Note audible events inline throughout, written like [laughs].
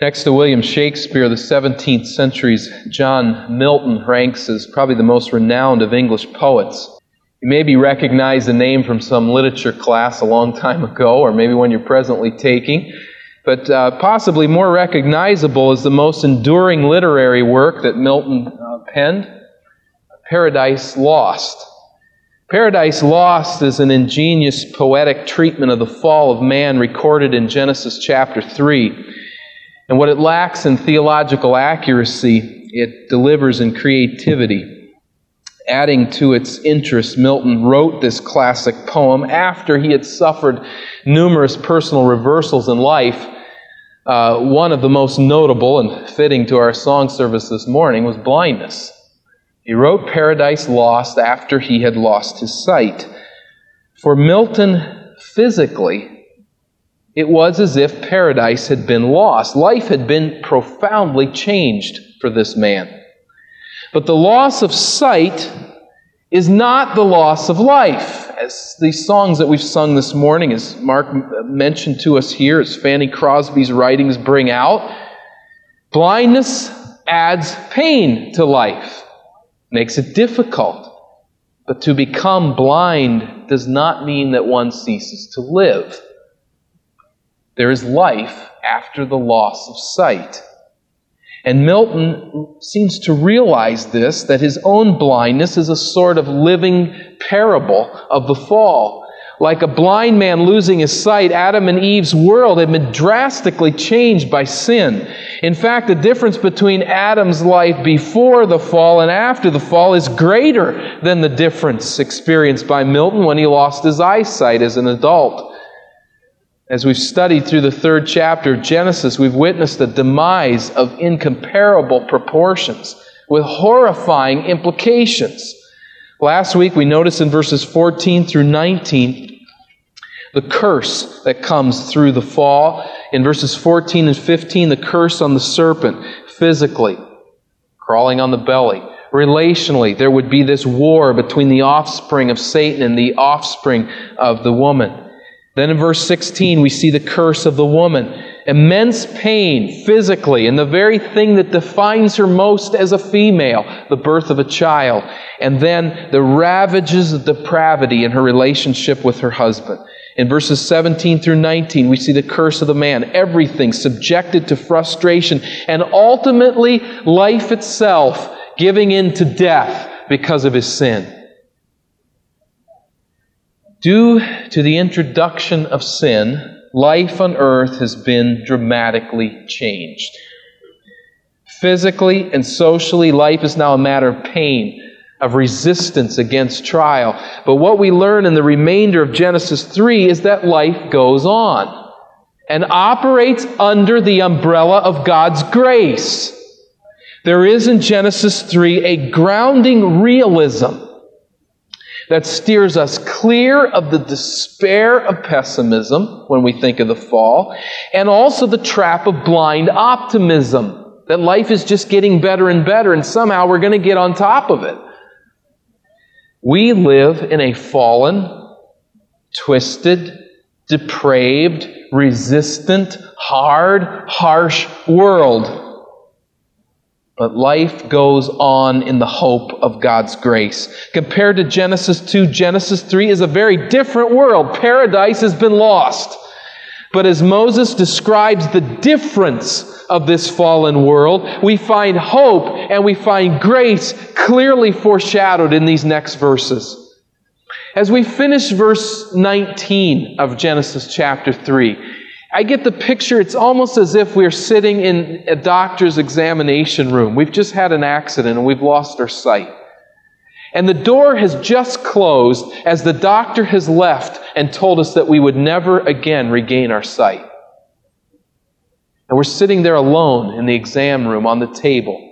Next to William Shakespeare, the 17th century's John Milton ranks as probably the most renowned of English poets. You maybe recognize the name from some literature class a long time ago, or maybe one you're presently taking. But uh, possibly more recognizable is the most enduring literary work that Milton uh, penned Paradise Lost. Paradise Lost is an ingenious poetic treatment of the fall of man recorded in Genesis chapter 3. And what it lacks in theological accuracy, it delivers in creativity. Adding to its interest, Milton wrote this classic poem after he had suffered numerous personal reversals in life. Uh, one of the most notable and fitting to our song service this morning was blindness. He wrote Paradise Lost after he had lost his sight. For Milton, physically, it was as if paradise had been lost. Life had been profoundly changed for this man. But the loss of sight is not the loss of life. As these songs that we've sung this morning, as Mark mentioned to us here, as Fanny Crosby's writings bring out, blindness adds pain to life, makes it difficult. But to become blind does not mean that one ceases to live. There is life after the loss of sight. And Milton seems to realize this, that his own blindness is a sort of living parable of the fall. Like a blind man losing his sight, Adam and Eve's world had been drastically changed by sin. In fact, the difference between Adam's life before the fall and after the fall is greater than the difference experienced by Milton when he lost his eyesight as an adult. As we've studied through the third chapter of Genesis, we've witnessed the demise of incomparable proportions with horrifying implications. Last week, we noticed in verses 14 through 19 the curse that comes through the fall. In verses 14 and 15, the curse on the serpent physically, crawling on the belly. Relationally, there would be this war between the offspring of Satan and the offspring of the woman. Then in verse 16, we see the curse of the woman. Immense pain physically, and the very thing that defines her most as a female, the birth of a child. And then the ravages of depravity in her relationship with her husband. In verses 17 through 19, we see the curse of the man, everything subjected to frustration, and ultimately life itself giving in to death because of his sin. Due to the introduction of sin, life on earth has been dramatically changed. Physically and socially, life is now a matter of pain, of resistance against trial. But what we learn in the remainder of Genesis 3 is that life goes on and operates under the umbrella of God's grace. There is in Genesis 3 a grounding realism that steers us clear of the despair of pessimism when we think of the fall, and also the trap of blind optimism that life is just getting better and better, and somehow we're going to get on top of it. We live in a fallen, twisted, depraved, resistant, hard, harsh world. But life goes on in the hope of God's grace. Compared to Genesis 2, Genesis 3 is a very different world. Paradise has been lost. But as Moses describes the difference of this fallen world, we find hope and we find grace clearly foreshadowed in these next verses. As we finish verse 19 of Genesis chapter 3, I get the picture, it's almost as if we're sitting in a doctor's examination room. We've just had an accident and we've lost our sight. And the door has just closed as the doctor has left and told us that we would never again regain our sight. And we're sitting there alone in the exam room on the table.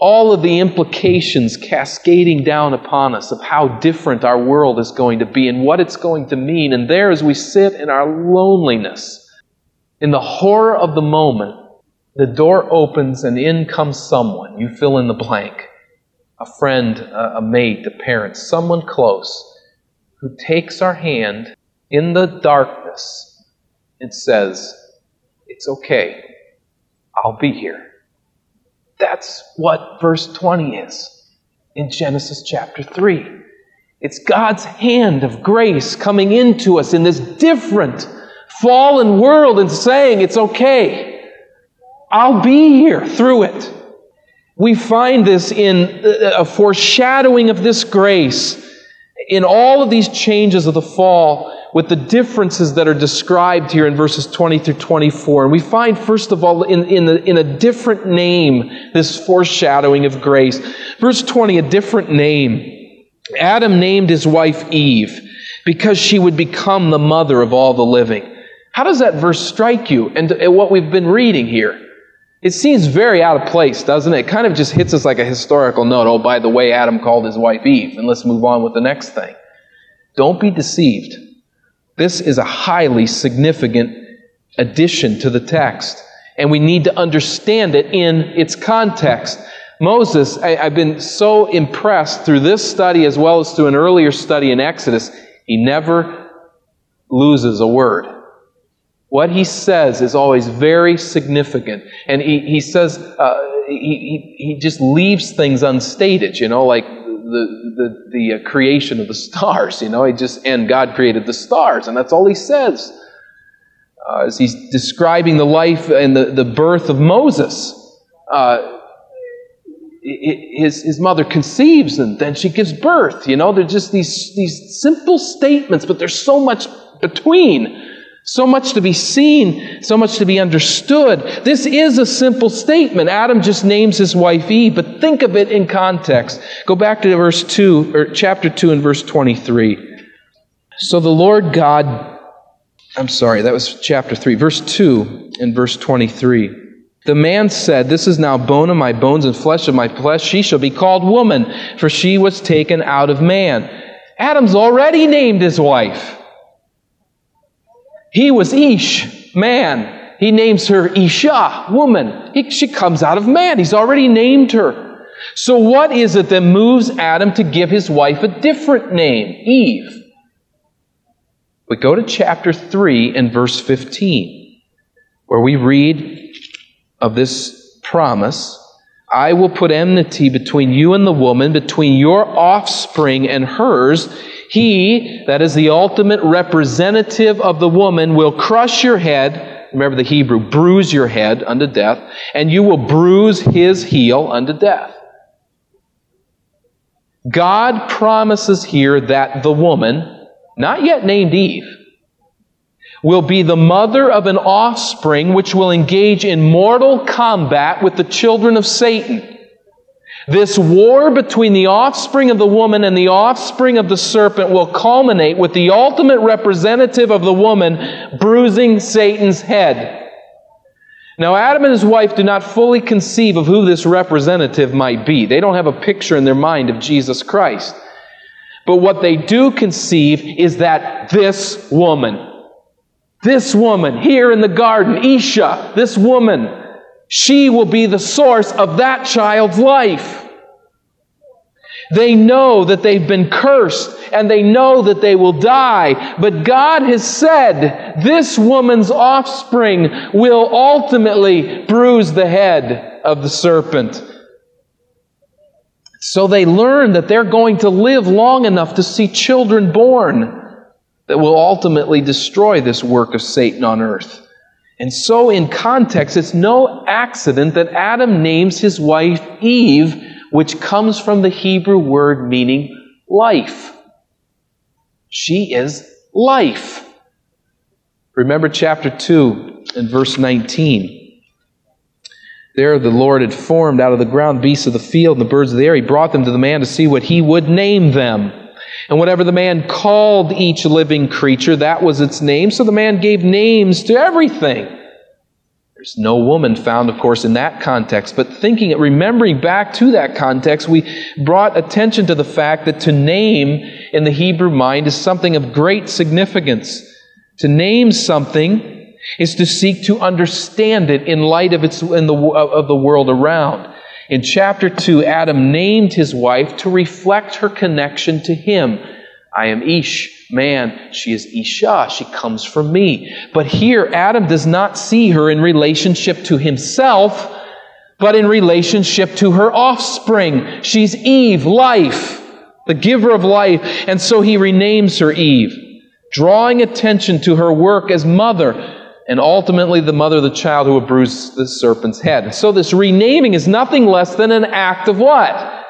All of the implications cascading down upon us of how different our world is going to be and what it's going to mean. And there, as we sit in our loneliness, in the horror of the moment, the door opens and in comes someone. You fill in the blank. A friend, a, mate, a parent, someone close who takes our hand in the darkness and says, It's okay. I'll be here. That's what verse 20 is in Genesis chapter 3. It's God's hand of grace coming into us in this different, fallen world and saying, It's okay. I'll be here through it. We find this in uh, a foreshadowing of this grace in all of these changes of the fall with the differences that are described here in verses 20 through 24. And we find, first of all, in, in, in a different name, this foreshadowing of grace. Verse 20, a different name. Adam named his wife Eve because she would become the mother of all the living. How does that verse strike you and, and what we've been reading here? It seems very out of place, doesn't it? It kind of just hits us like a historical note. Oh, by the way, Adam called his wife Eve, and let's move on with the next thing. Don't be deceived. This is a highly significant addition to the text, and we need to understand it in its context. Moses, I, have been so impressed through this study as well as through an earlier study in Exodus, he never loses a word. What he says is always very significant. And he, he says, uh, he, he, he just leaves things unstated, you know, like the, the, the uh, creation of the stars. You know, he just, and God created the stars, and that's all he says. Uh, as he's describing the life and the, the birth of Moses, uh, his, his mother conceives and then she gives birth. You know, they're just these, these simple statements, but there's so much between. So much to be seen, so much to be understood. This is a simple statement. Adam just names his wife Eve, but think of it in context. Go back to verse 2, or chapter 2 and verse 23. So the Lord God, I'm sorry, that was chapter 3, verse 2 and verse 23. The man said, This is now bone of my bones and flesh of my flesh. She shall be called woman, for she was taken out of man. Adam's already named his wife. He was Ish, man. He names her Isha, woman. He, she comes out of man. He's already named her. So, what is it that moves Adam to give his wife a different name, Eve? We go to chapter 3 and verse 15, where we read of this promise I will put enmity between you and the woman, between your offspring and hers. He, that is the ultimate representative of the woman, will crush your head. Remember the Hebrew, bruise your head unto death, and you will bruise his heel unto death. God promises here that the woman, not yet named Eve, will be the mother of an offspring which will engage in mortal combat with the children of Satan. This war between the offspring of the woman and the offspring of the serpent will culminate with the ultimate representative of the woman bruising Satan's head. Now, Adam and his wife do not fully conceive of who this representative might be. They don't have a picture in their mind of Jesus Christ. But what they do conceive is that this woman, this woman here in the garden, Isha, this woman, she will be the source of that child's life. They know that they've been cursed and they know that they will die. But God has said this woman's offspring will ultimately bruise the head of the serpent. So they learn that they're going to live long enough to see children born that will ultimately destroy this work of Satan on earth. And so, in context, it's no accident that Adam names his wife Eve, which comes from the Hebrew word meaning life. She is life. Remember chapter 2 and verse 19. There the Lord had formed out of the ground beasts of the field and the birds of the air. He brought them to the man to see what he would name them. And whatever the man called each living creature, that was its name. So the man gave names to everything. There's no woman found, of course, in that context. But thinking, remembering back to that context, we brought attention to the fact that to name in the Hebrew mind is something of great significance. To name something is to seek to understand it in light of, its, in the, of the world around. In chapter 2, Adam named his wife to reflect her connection to him. I am Ish, man. She is Isha. She comes from me. But here, Adam does not see her in relationship to himself, but in relationship to her offspring. She's Eve, life, the giver of life. And so he renames her Eve, drawing attention to her work as mother and ultimately the mother of the child who would bruise the serpent's head. So this renaming is nothing less than an act of what?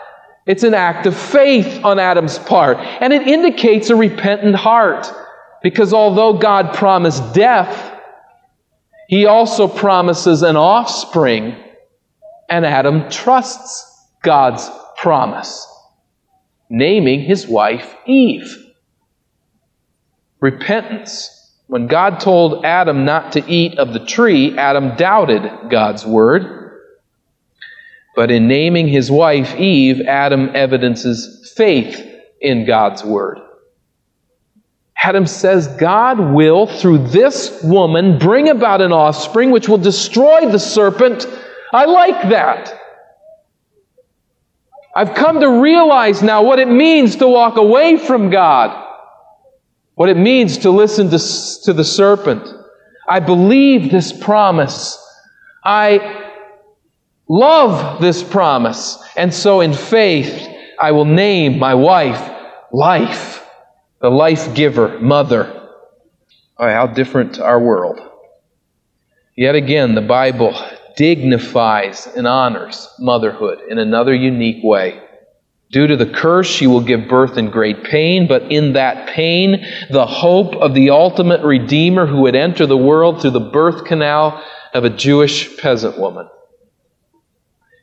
It's an act of faith on Adam's part. And it indicates a repentant heart. Because although God promised death, He also promises an offspring, and Adam trusts God's promise, naming his wife Eve. Repentance. When God told Adam not to eat of the tree, Adam doubted God's word. But in naming his wife Eve, Adam evidences faith in God's word. Adam says God will, through this woman, bring about an offspring which will destroy the serpent. I like that. I've come to realize now what it means to walk away from God, what it means to listen to, to the serpent. I believe this promise. I love this promise. And so in faith, I will name my wife Life, the life giver, mother. How different our world. Yet again, the Bible dignifies and honors motherhood in another unique way. Due to the curse, she will give birth in great pain, but in that pain, the hope of the ultimate Redeemer who would enter the world through the birth canal of a Jewish peasant woman.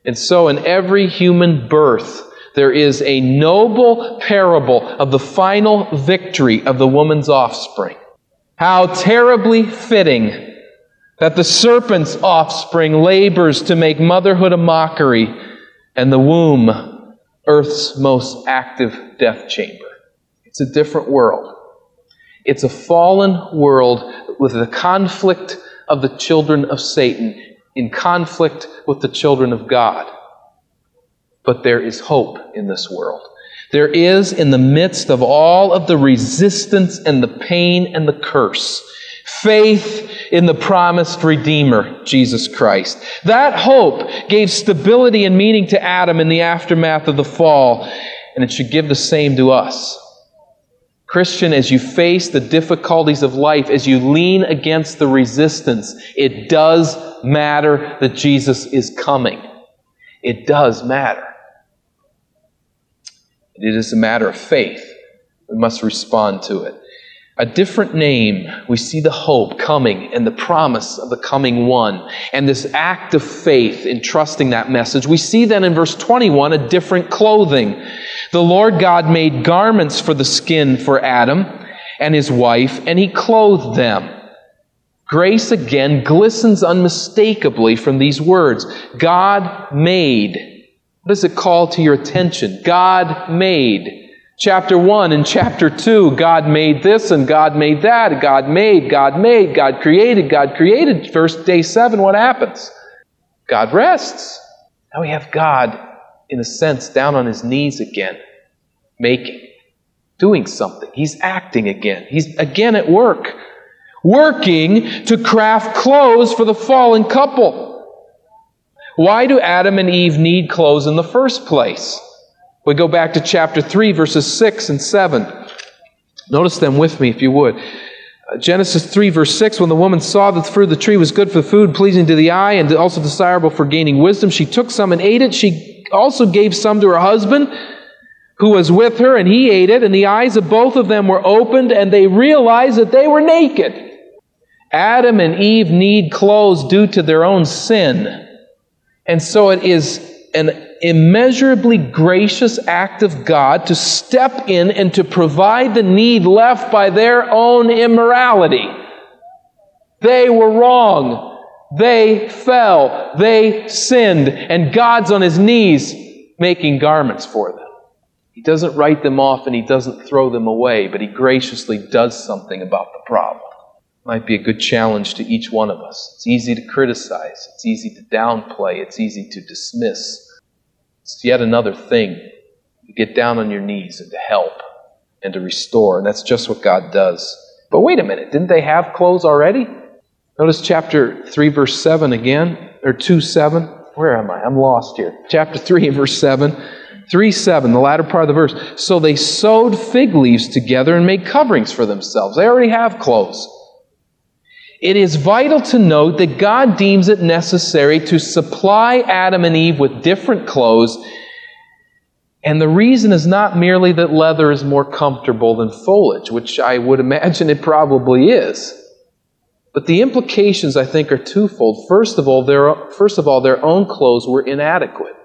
And so, in every human birth, there is a noble parable of the final victory of the woman's offspring. How terribly fitting that the serpent's offspring labors to make motherhood a mockery and the womb earth's most active death chamber. It's a different world. It's a fallen world with the conflict of the children of Satan in conflict with the children of God. But there is hope in this world. There is, in the midst of all of the resistance and the pain and the curse, faith in the promised Redeemer, Jesus Christ. That hope gave stability and meaning to Adam in the aftermath of the fall, and it should give the same to us. Christian, as you face the difficulties of life, as you lean against the resistance, it does matter that Jesus is coming. It does matter. It is a matter of faith. We must respond to it. A different name, we see the hope coming and the promise of the coming one, and this act of faith in trusting that message. We see then in verse 21 a different clothing. The Lord God made garments for the skin for Adam and his wife, and he clothed them. Grace again glistens unmistakably from these words God made. What does it call to your attention? God made. Chapter 1 and chapter 2, God made this and God made that. God made, God made, God created, God created. First day 7, what happens? God rests. Now we have God, in a sense, down on his knees again, making, doing something. He's acting again. He's again at work working to craft clothes for the fallen couple. Why do Adam and Eve need clothes in the first place? We go back to chapter 3, verses 6 and 7. Notice them with me, if you would. Uh, Genesis 3, verse 6 When the woman saw that the fruit of the tree was good for food, pleasing to the eye, and also desirable for gaining wisdom, she took some and ate it. She also gave some to her husband who was with her, and he ate it. And the eyes of both of them were opened, and they realized that they were naked. Adam and Eve need clothes due to their own sin. And so it is an immeasurably gracious act of God to step in and to provide the need left by their own immorality. They were wrong. They fell. They sinned. And God's on his knees making garments for them. He doesn't write them off and he doesn't throw them away, but he graciously does something about the problem might be a good challenge to each one of us. It's easy to criticize, it's easy to downplay, it's easy to dismiss. It's yet another thing to get down on your knees and to help. and to restore. And that's just what God does. But wait a minute, didn't they have clothes already? Notice chapter 3, verse 7 again, or 2 7. Where am I? I'm lost here. Chapter 3 [laughs] verse 7. 3 7, the latter part of the verse. So they sewed fig leaves together and made coverings for themselves. They already have clothes. It is vital to note that God deems it necessary to supply Adam and Eve with different clothes. And the reason is not merely that leather is more comfortable than foliage, which I would imagine it probably is. But the implications, I think, are twofold. First of all, their, first of all, their own clothes were inadequate.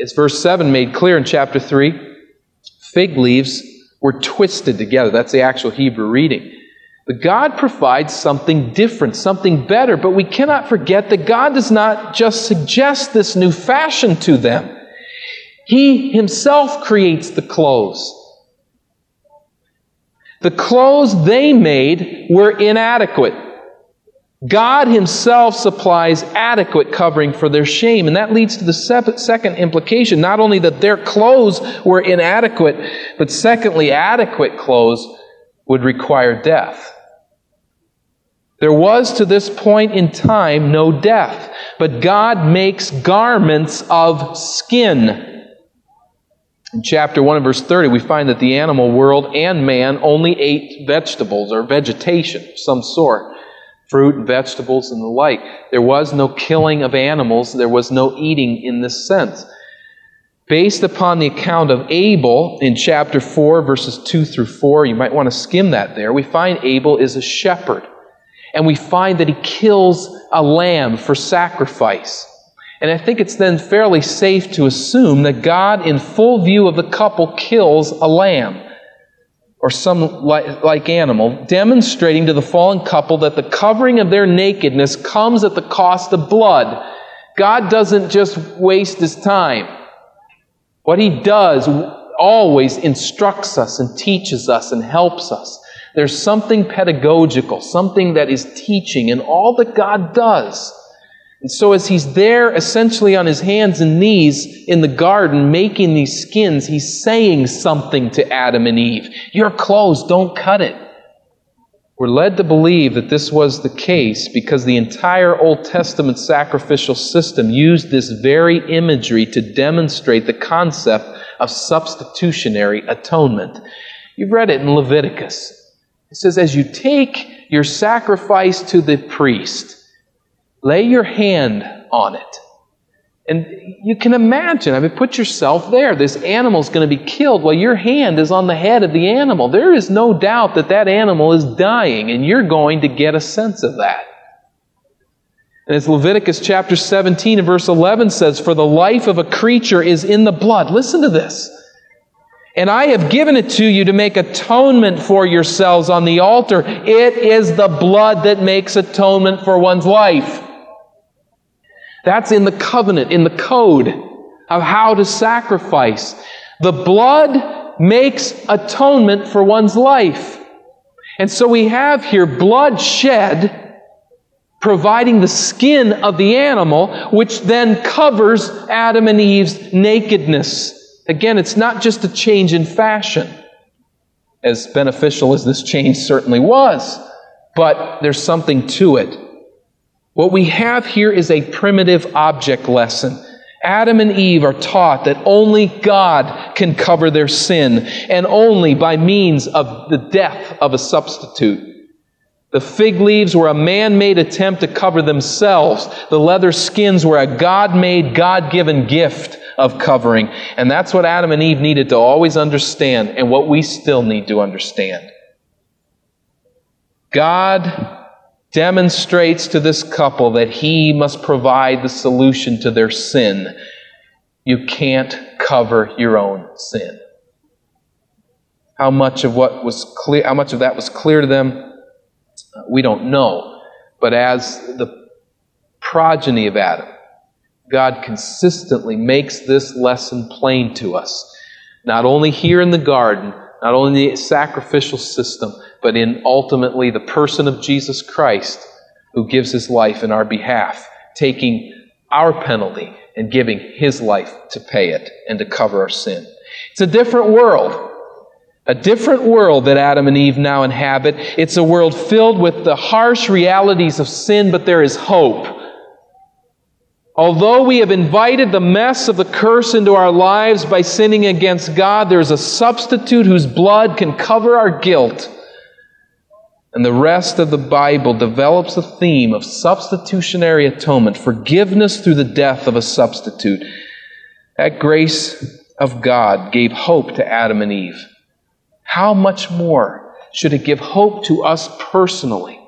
As verse 7 made clear in chapter 3, fig leaves were twisted together. That's the actual Hebrew reading. But God provides something different, something better. But we cannot forget that God does not just suggest this new fashion to them, He Himself creates the clothes. The clothes they made were inadequate. God Himself supplies adequate covering for their shame. And that leads to the second implication not only that their clothes were inadequate, but secondly, adequate clothes would require death. There was to this point in time no death, but God makes garments of skin. In chapter 1 and verse 30, we find that the animal world and man only ate vegetables or vegetation of some sort fruit, and vegetables, and the like. There was no killing of animals, there was no eating in this sense. Based upon the account of Abel in chapter 4, verses 2 through 4, you might want to skim that there, we find Abel is a shepherd. And we find that he kills a lamb for sacrifice. And I think it's then fairly safe to assume that God, in full view of the couple, kills a lamb or some like, animal, demonstrating to the fallen couple that the covering of their nakedness comes at the cost of blood. God doesn't just waste his time. What he does always instructs us and teaches us and helps us. There's something pedagogical, something that is teaching in all that God does. And so, as he's there essentially on his hands and knees in the garden making these skins, he's saying something to Adam and Eve. Your clothes, don't cut it. We're led to believe that this was the case because the entire Old Testament sacrificial system used this very imagery to demonstrate the concept of substitutionary atonement. You've read it in Leviticus. It says, As you take your sacrifice to the priest, Lay your hand on it. And you can imagine, I mean, put yourself there. This animal is going to be killed while your hand is on the head of the animal. There is no doubt that that animal is dying, and you're going to get a sense of that. And as Leviticus chapter 17 and verse 11 says, For the life of a creature is in the blood. Listen to this. And I have given it to you to make atonement for yourselves on the altar. It is the blood that makes atonement for one's life. That's in the covenant, in the code of how to sacrifice. The blood makes atonement for one's life. And so we have here blood shed providing the skin of the animal, which then covers Adam and Eve's nakedness. Again, it's not just a change in fashion, as beneficial as this change certainly was, but there's something to it. What we have here is a primitive object lesson. Adam and Eve are taught that only God can cover their sin, and only by means of the death of a substitute. The fig leaves were a man made attempt to cover themselves. The leather skins were a God made, God given gift of covering. And that's what Adam and Eve needed to always understand, and what we still need to understand. God demonstrates to this couple that he must provide the solution to their sin. You can't cover your own sin. How much of what was clear, how much of that was clear to them, we don't know. But as the progeny of Adam, God consistently makes this lesson plain to us. Not only here in the garden, not only in the sacrificial system, but in ultimately the person of Jesus Christ who gives his life in our behalf, taking our penalty and giving his life to pay it and to cover our sin. It's a different world. A different world that Adam and Eve now inhabit. It's a world filled with the harsh realities of sin, but there is hope. Although we have invited the mess of the curse into our lives by sinning against God, there is a substitute whose blood can cover our guilt. And the rest of the Bible develops a theme of substitutionary atonement, forgiveness through the death of a substitute. That grace of God gave hope to Adam and Eve. How much more should it give hope to us personally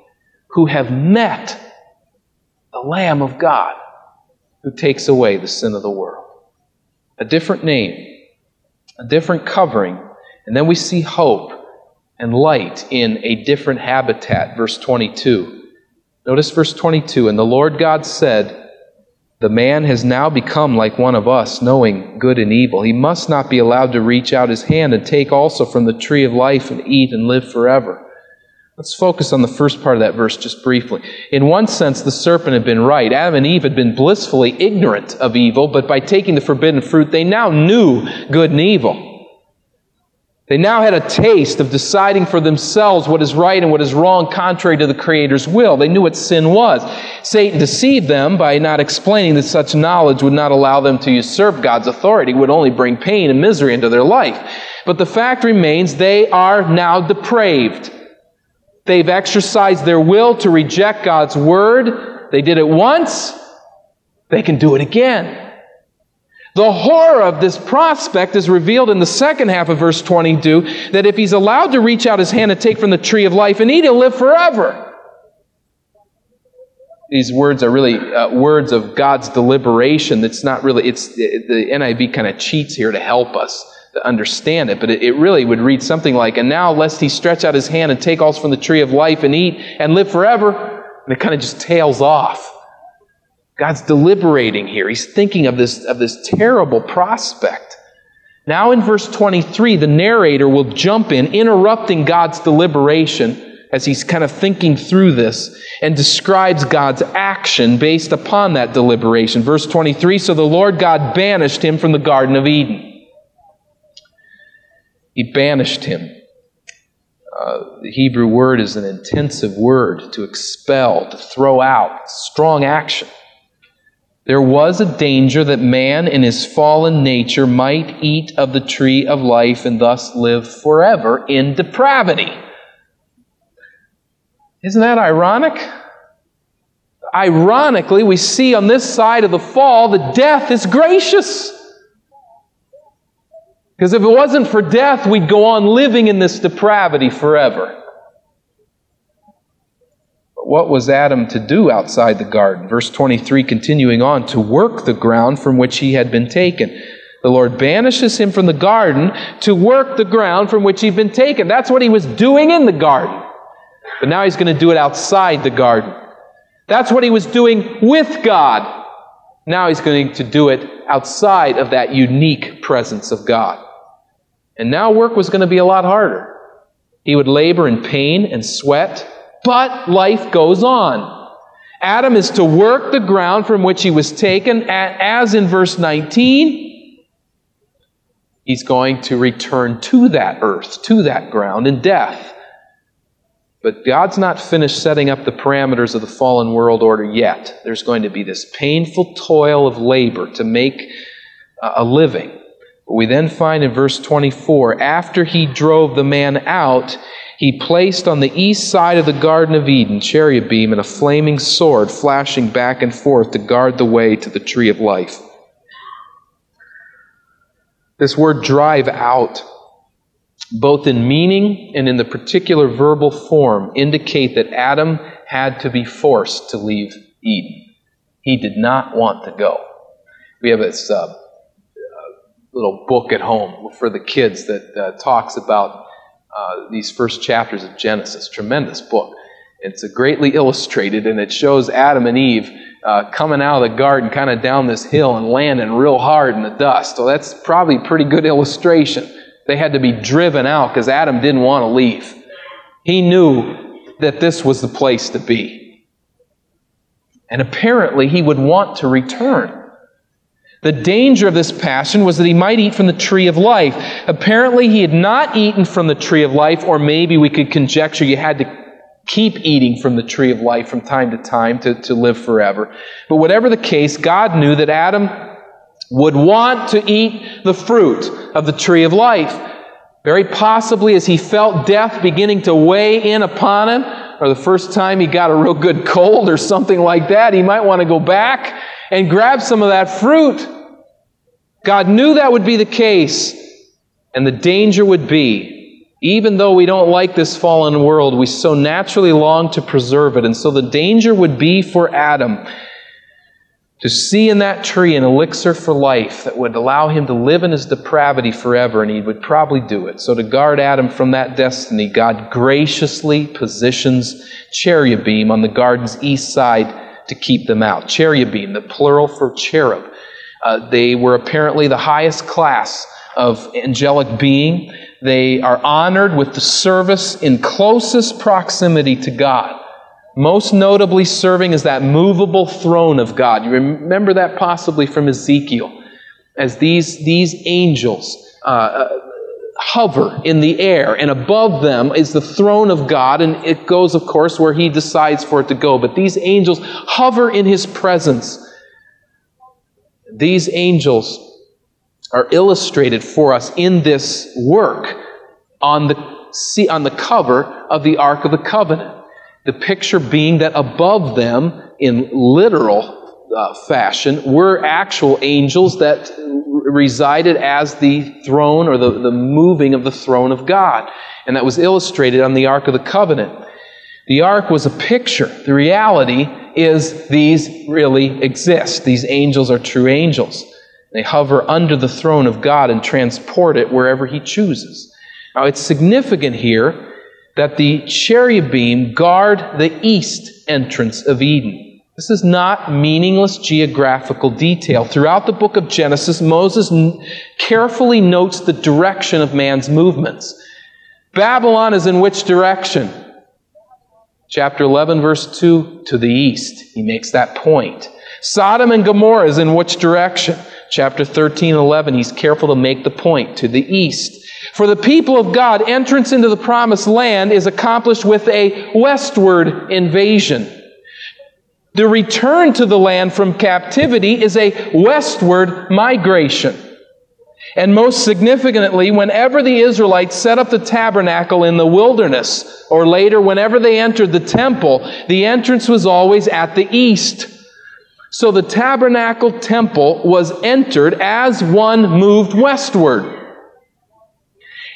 who have met the Lamb of God who takes away the sin of the world? A different name, a different covering, and then we see hope and light in a different habitat. Verse 22. Notice verse 22. And the Lord God said, The man has now become like one of us, knowing good and evil. He must not be allowed to reach out his hand and take also from the tree of life and eat and live forever. Let's focus on the first part of that verse just briefly. In one sense, the serpent had been right. Adam and Eve had been blissfully ignorant of evil, but by taking the forbidden fruit, they now knew good and evil. They now had a taste of deciding for themselves what is right and what is wrong contrary to the Creator's will. They knew what sin was. Satan deceived them by not explaining that such knowledge would not allow them to usurp God's authority, would only bring pain and misery into their life. But the fact remains they are now depraved. They've exercised their will to reject God's word. They did it once. They can do it again. The horror of this prospect is revealed in the second half of verse 22 that if he's allowed to reach out his hand and take from the tree of life and eat, he'll live forever. These words are really uh, words of God's deliberation. That's not really, it's the NIV kind of cheats here to help us to understand it, but it, it really would read something like, And now, lest he stretch out his hand and take also from the tree of life and eat and live forever. And it kind of just tails off. God's deliberating here. He's thinking of this, of this terrible prospect. Now, in verse 23, the narrator will jump in, interrupting God's deliberation as he's kind of thinking through this and describes God's action based upon that deliberation. Verse 23 So the Lord God banished him from the Garden of Eden. He banished him. Uh, the Hebrew word is an intensive word to expel, to throw out, strong action. There was a danger that man in his fallen nature might eat of the tree of life and thus live forever in depravity. Isn't that ironic? Ironically, we see on this side of the fall that death is gracious. Because if it wasn't for death, we'd go on living in this depravity forever what was Adam to do outside the garden? Verse 23 continuing on, to work the ground from which he had been taken. The Lord banishes him from the garden to work the ground from which he'd been taken. That's what he was doing in the garden. But now he's going to do it outside the garden. That's what he was doing with God. Now he's going to do it outside of that unique presence of God. And now work was going to be a lot harder. He would labor in pain and sweat but life goes on. Adam is to work the ground from which he was taken, as in verse 19. He's going to return to that earth, to that ground in death. But God's not finished setting up the parameters of the fallen world order yet. There's going to be this painful toil of labor to make a living. But we then find in verse 24, after he drove the man out, he placed on the east side of the Garden of Eden cherubim and a flaming sword flashing back and forth to guard the way to the tree of life. This word drive out, both in meaning and in the particular verbal form, indicate that Adam had to be forced to leave Eden. He did not want to go. We have this uh, little book at home for the kids that uh, talks about uh, these first chapters of Genesis. Tremendous book. It's a greatly illustrated, and it shows Adam and Eve uh, coming out of the garden, kind of down this hill, and landing real hard in the dust. So that's probably pretty good illustration. They had to be driven out because Adam didn't want to leave. He knew that this was the place to be. And apparently, he would want to return. The danger of this passion was that he might eat from the tree of life. Apparently, he had not eaten from the tree of life, or maybe we could conjecture you had to keep eating from the tree of life from time to time to, to live forever. But whatever the case, God knew that Adam would want to eat the fruit of the tree of life. Very possibly as he felt death beginning to weigh in upon him, or the first time he got a real good cold or something like that, he might want to go back and grab some of that fruit. God knew that would be the case, and the danger would be, even though we don't like this fallen world, we so naturally long to preserve it. And so the danger would be for Adam to see in that tree an elixir for life that would allow him to live in his depravity forever, and he would probably do it. So, to guard Adam from that destiny, God graciously positions cherubim on the garden's east side to keep them out. Cherubim, the plural for cherub. Uh, they were apparently the highest class of angelic being. They are honored with the service in closest proximity to God most notably serving as that movable throne of God. You remember that possibly from Ezekiel, as these, these angels uh, uh, hover in the air, and above them is the throne of God, and it goes, of course, where He decides for it to go. But these angels hover in His presence. These angels are illustrated for us in this work on the, on the cover of the Ark of the Covenant. The picture being that above them, in literal uh, fashion, were actual angels that resided as the throne or the, the moving of the throne of God. And that was illustrated on the Ark of the Covenant. The Ark was a picture. The reality is these really exist. These angels are true angels. They hover under the throne of God and transport it wherever He chooses. Now, it's significant here that the cherubim guard the east entrance of Eden. This is not meaningless geographical detail. Throughout the book of Genesis, Moses carefully notes the direction of man's movements. Babylon is in which direction? Chapter 11, verse 2, to the east. He makes that point. Sodom and Gomorrah is in which direction? Chapter 13 11, he's careful to make the point, to the east. For the people of God, entrance into the promised land is accomplished with a westward invasion. The return to the land from captivity is a westward migration. And most significantly, whenever the Israelites set up the tabernacle in the wilderness, or later, whenever they entered the temple, the entrance was always at the east. So the tabernacle temple was entered as one moved westward.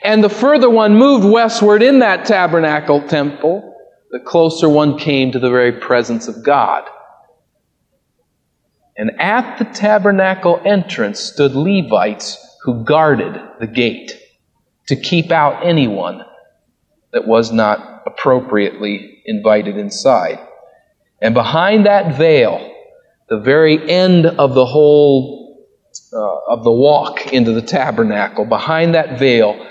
And the further one moved westward in that tabernacle temple, the closer one came to the very presence of God. And at the tabernacle entrance stood Levites who guarded the gate to keep out anyone that was not appropriately invited inside. And behind that veil, the very end of the whole uh, of the walk into the tabernacle, behind that veil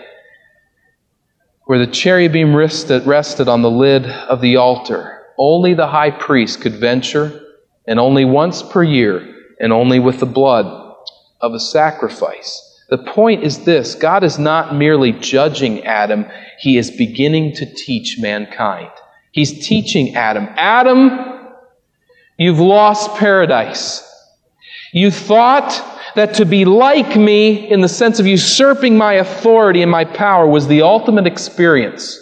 where the cherubim rested, rested on the lid of the altar. Only the high priest could venture, and only once per year, and only with the blood of a sacrifice. The point is this God is not merely judging Adam, He is beginning to teach mankind. He's teaching Adam Adam, you've lost paradise. You thought that to be like me in the sense of usurping my authority and my power was the ultimate experience.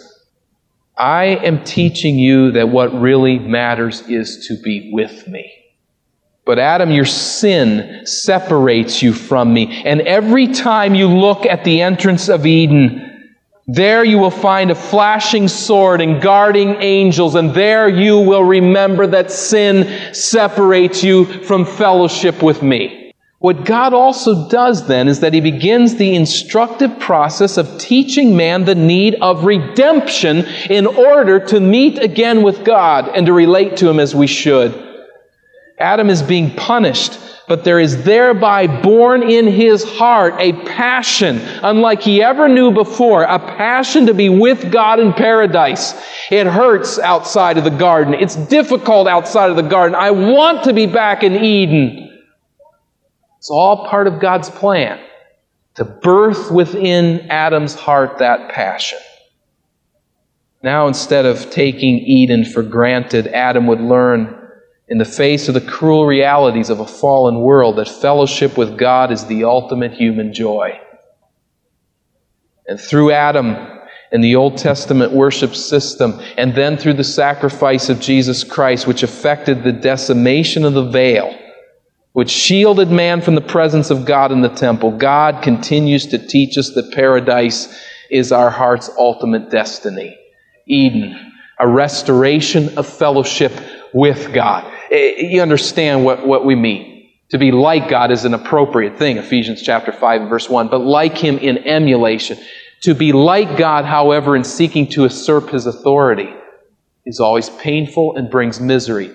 I am teaching you that what really matters is to be with me. But Adam, your sin separates you from me. And every time you look at the entrance of Eden, there you will find a flashing sword and guarding angels, and there you will remember that sin separates you from fellowship with me. What God also does then is that He begins the instructive process of teaching man the need of redemption in order to meet again with God and to relate to Him as we should. Adam is being punished, but there is thereby born in his heart a passion, unlike he ever knew before, a passion to be with God in paradise. It hurts outside of the garden. It's difficult outside of the garden. I want to be back in Eden. It's all part of God's plan to birth within Adam's heart that passion. Now, instead of taking Eden for granted, Adam would learn in the face of the cruel realities of a fallen world that fellowship with God is the ultimate human joy. And through Adam and the Old Testament worship system, and then through the sacrifice of Jesus Christ, which effected the decimation of the veil, which shielded man from the presence of God in the temple, God continues to teach us that paradise is our heart's ultimate destiny. Eden, a restoration of fellowship with God. Eh, you understand what, what we mean. To be like God is an appropriate thing, Ephesians chapter 5 verse 1, but like Him in emulation. To be like God, however, in seeking to usurp His authority is always painful and brings misery.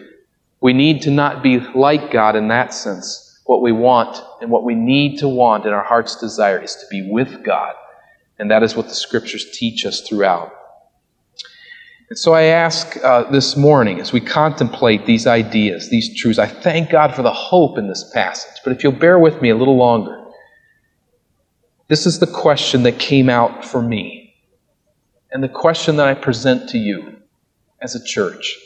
We need to not be like God in that sense. What we want and what we need to want in our heart's desire is to be with God. And that is what the scriptures teach us throughout. And so I ask uh, this morning, as we contemplate these ideas, these truths, I thank God for the hope in this passage. But if you'll bear with me a little longer, this is the question that came out for me, and the question that I present to you as a church.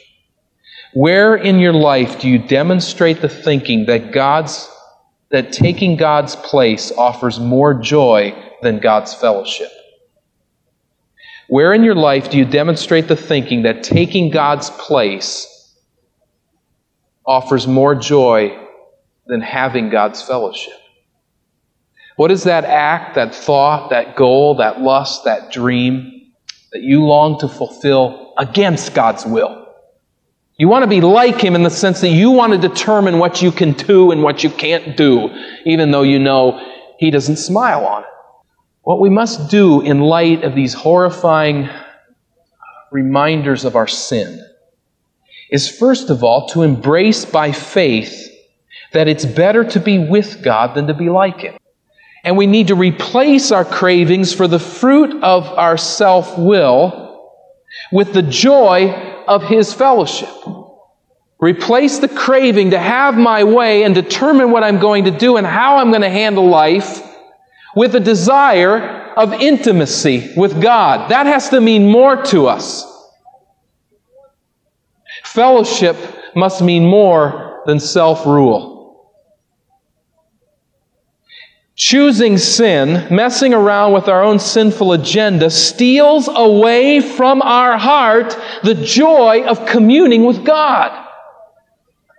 Where in your life do you demonstrate the thinking that God's that taking God's place offers more joy than God's fellowship? Where in your life do you demonstrate the thinking that taking God's place offers more joy than having God's fellowship? What is that act, that thought, that goal, that lust, that dream that you long to fulfill against God's will? You want to be like Him in the sense that you want to determine what you can do and what you can't do, even though you know He doesn't smile on it. What we must do in light of these horrifying reminders of our sin is first of all to embrace by faith that it's better to be with God than to be like Him. And we need to replace our cravings for the fruit of our self will with the joy of His fellowship. Replace the craving to have my way and determine what I'm going to do and how I'm going to handle life with a desire of intimacy with God. That has to mean more to us. Fellowship must mean more than self rule. Choosing sin, messing around with our own sinful agenda, steals away from our heart the joy of communing with God.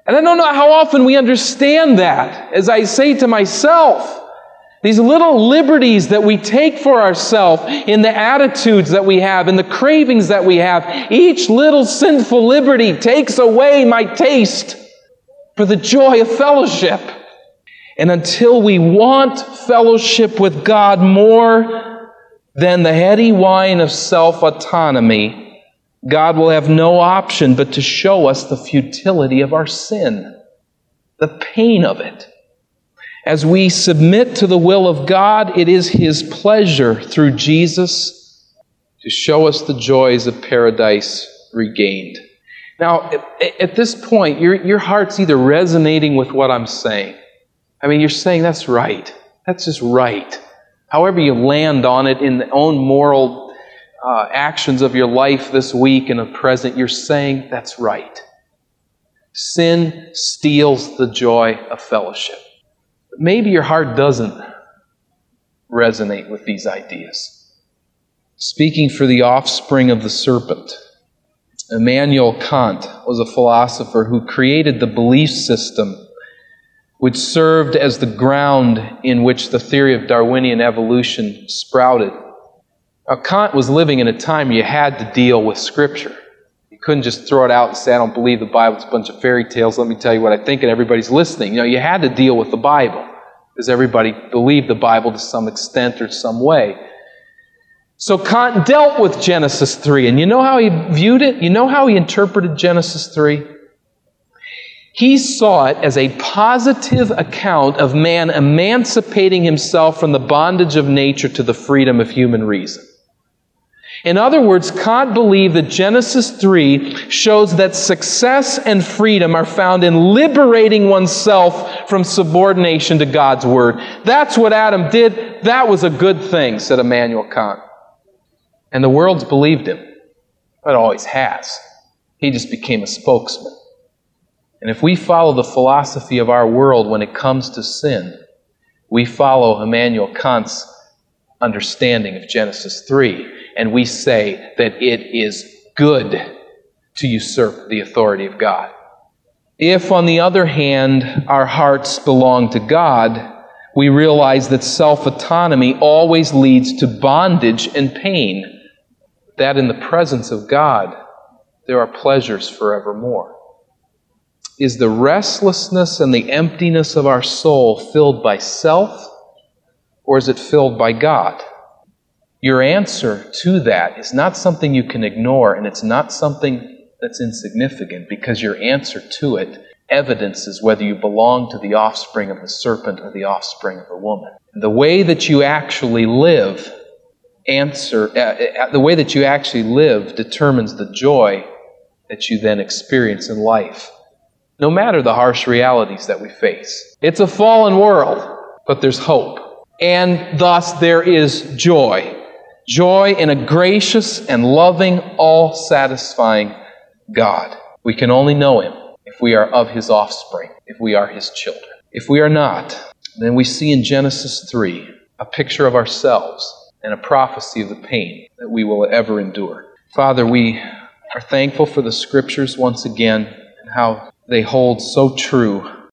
And I don't know how often we understand that. As I say to myself, these little liberties that we take for ourselves in the attitudes that we have, in the cravings that we have, each little sinful liberty takes away my taste for the joy of fellowship. And until we want fellowship with God more than the heady wine of self autonomy, God will have no option but to show us the futility of our sin, the pain of it. As we submit to the will of God, it is His pleasure through Jesus to show us the joys of paradise regained. Now, at this point, your, your heart's either resonating with what I'm saying. I mean, you're saying that's right. That's just right. However, you land on it in the own moral uh, actions of your life this week and the present, you're saying that's right. Sin steals the joy of fellowship maybe your heart doesn't resonate with these ideas. Speaking for the offspring of the serpent, Immanuel Kant was a philosopher who created the belief system which served as the ground in which the theory of Darwinian evolution sprouted. Now, Kant was living in a time you had to deal with Scripture You couldn't just throw it out and say, I don't believe the Bible's a bunch of fairy tales. Let me tell you what I think, and everybody's listening. You know, you had to deal with the Bible because everybody believed the Bible to some extent or some way. So Kant dealt with Genesis 3. And you know how he viewed it? You know how he interpreted Genesis 3? He saw it as a positive account of man emancipating himself from the bondage of nature to the freedom of human reason. In other words, Kant believed that Genesis 3 shows that success and freedom are found in liberating oneself from subordination to God's Word. That's what Adam did. That was a good thing, said Immanuel Kant. And the world's believed him. It always has. He just became a spokesman. And if we follow the philosophy of our world when it comes to sin, we follow Immanuel Kant's understanding of Genesis 3 and we say that it is good to usurp the authority of God. If, on the other hand, our hearts belong to God, we realize that self autonomy always leads to bondage and pain, that in the presence of God, there are pleasures forevermore. Is the restlessness and the emptiness of our soul filled by self, or is it filled by God? Your answer to that is not something you can ignore, and it's not something that's insignificant because your answer to it evidences whether you belong to the offspring of the serpent or the offspring of the woman. The way that you actually live answer uh, uh, the way that you actually live determines the joy that you then experience in life. No matter the harsh realities that we face. It's a fallen world, but there's hope. And thus there is joy. Joy in a gracious and loving, all satisfying God. We can only know Him if we are of His offspring, if we are His children. If we are not, then we see in Genesis 3 a picture of ourselves and a prophecy of the pain that we will ever endure. Father, we are thankful for the scriptures once again and how they hold so true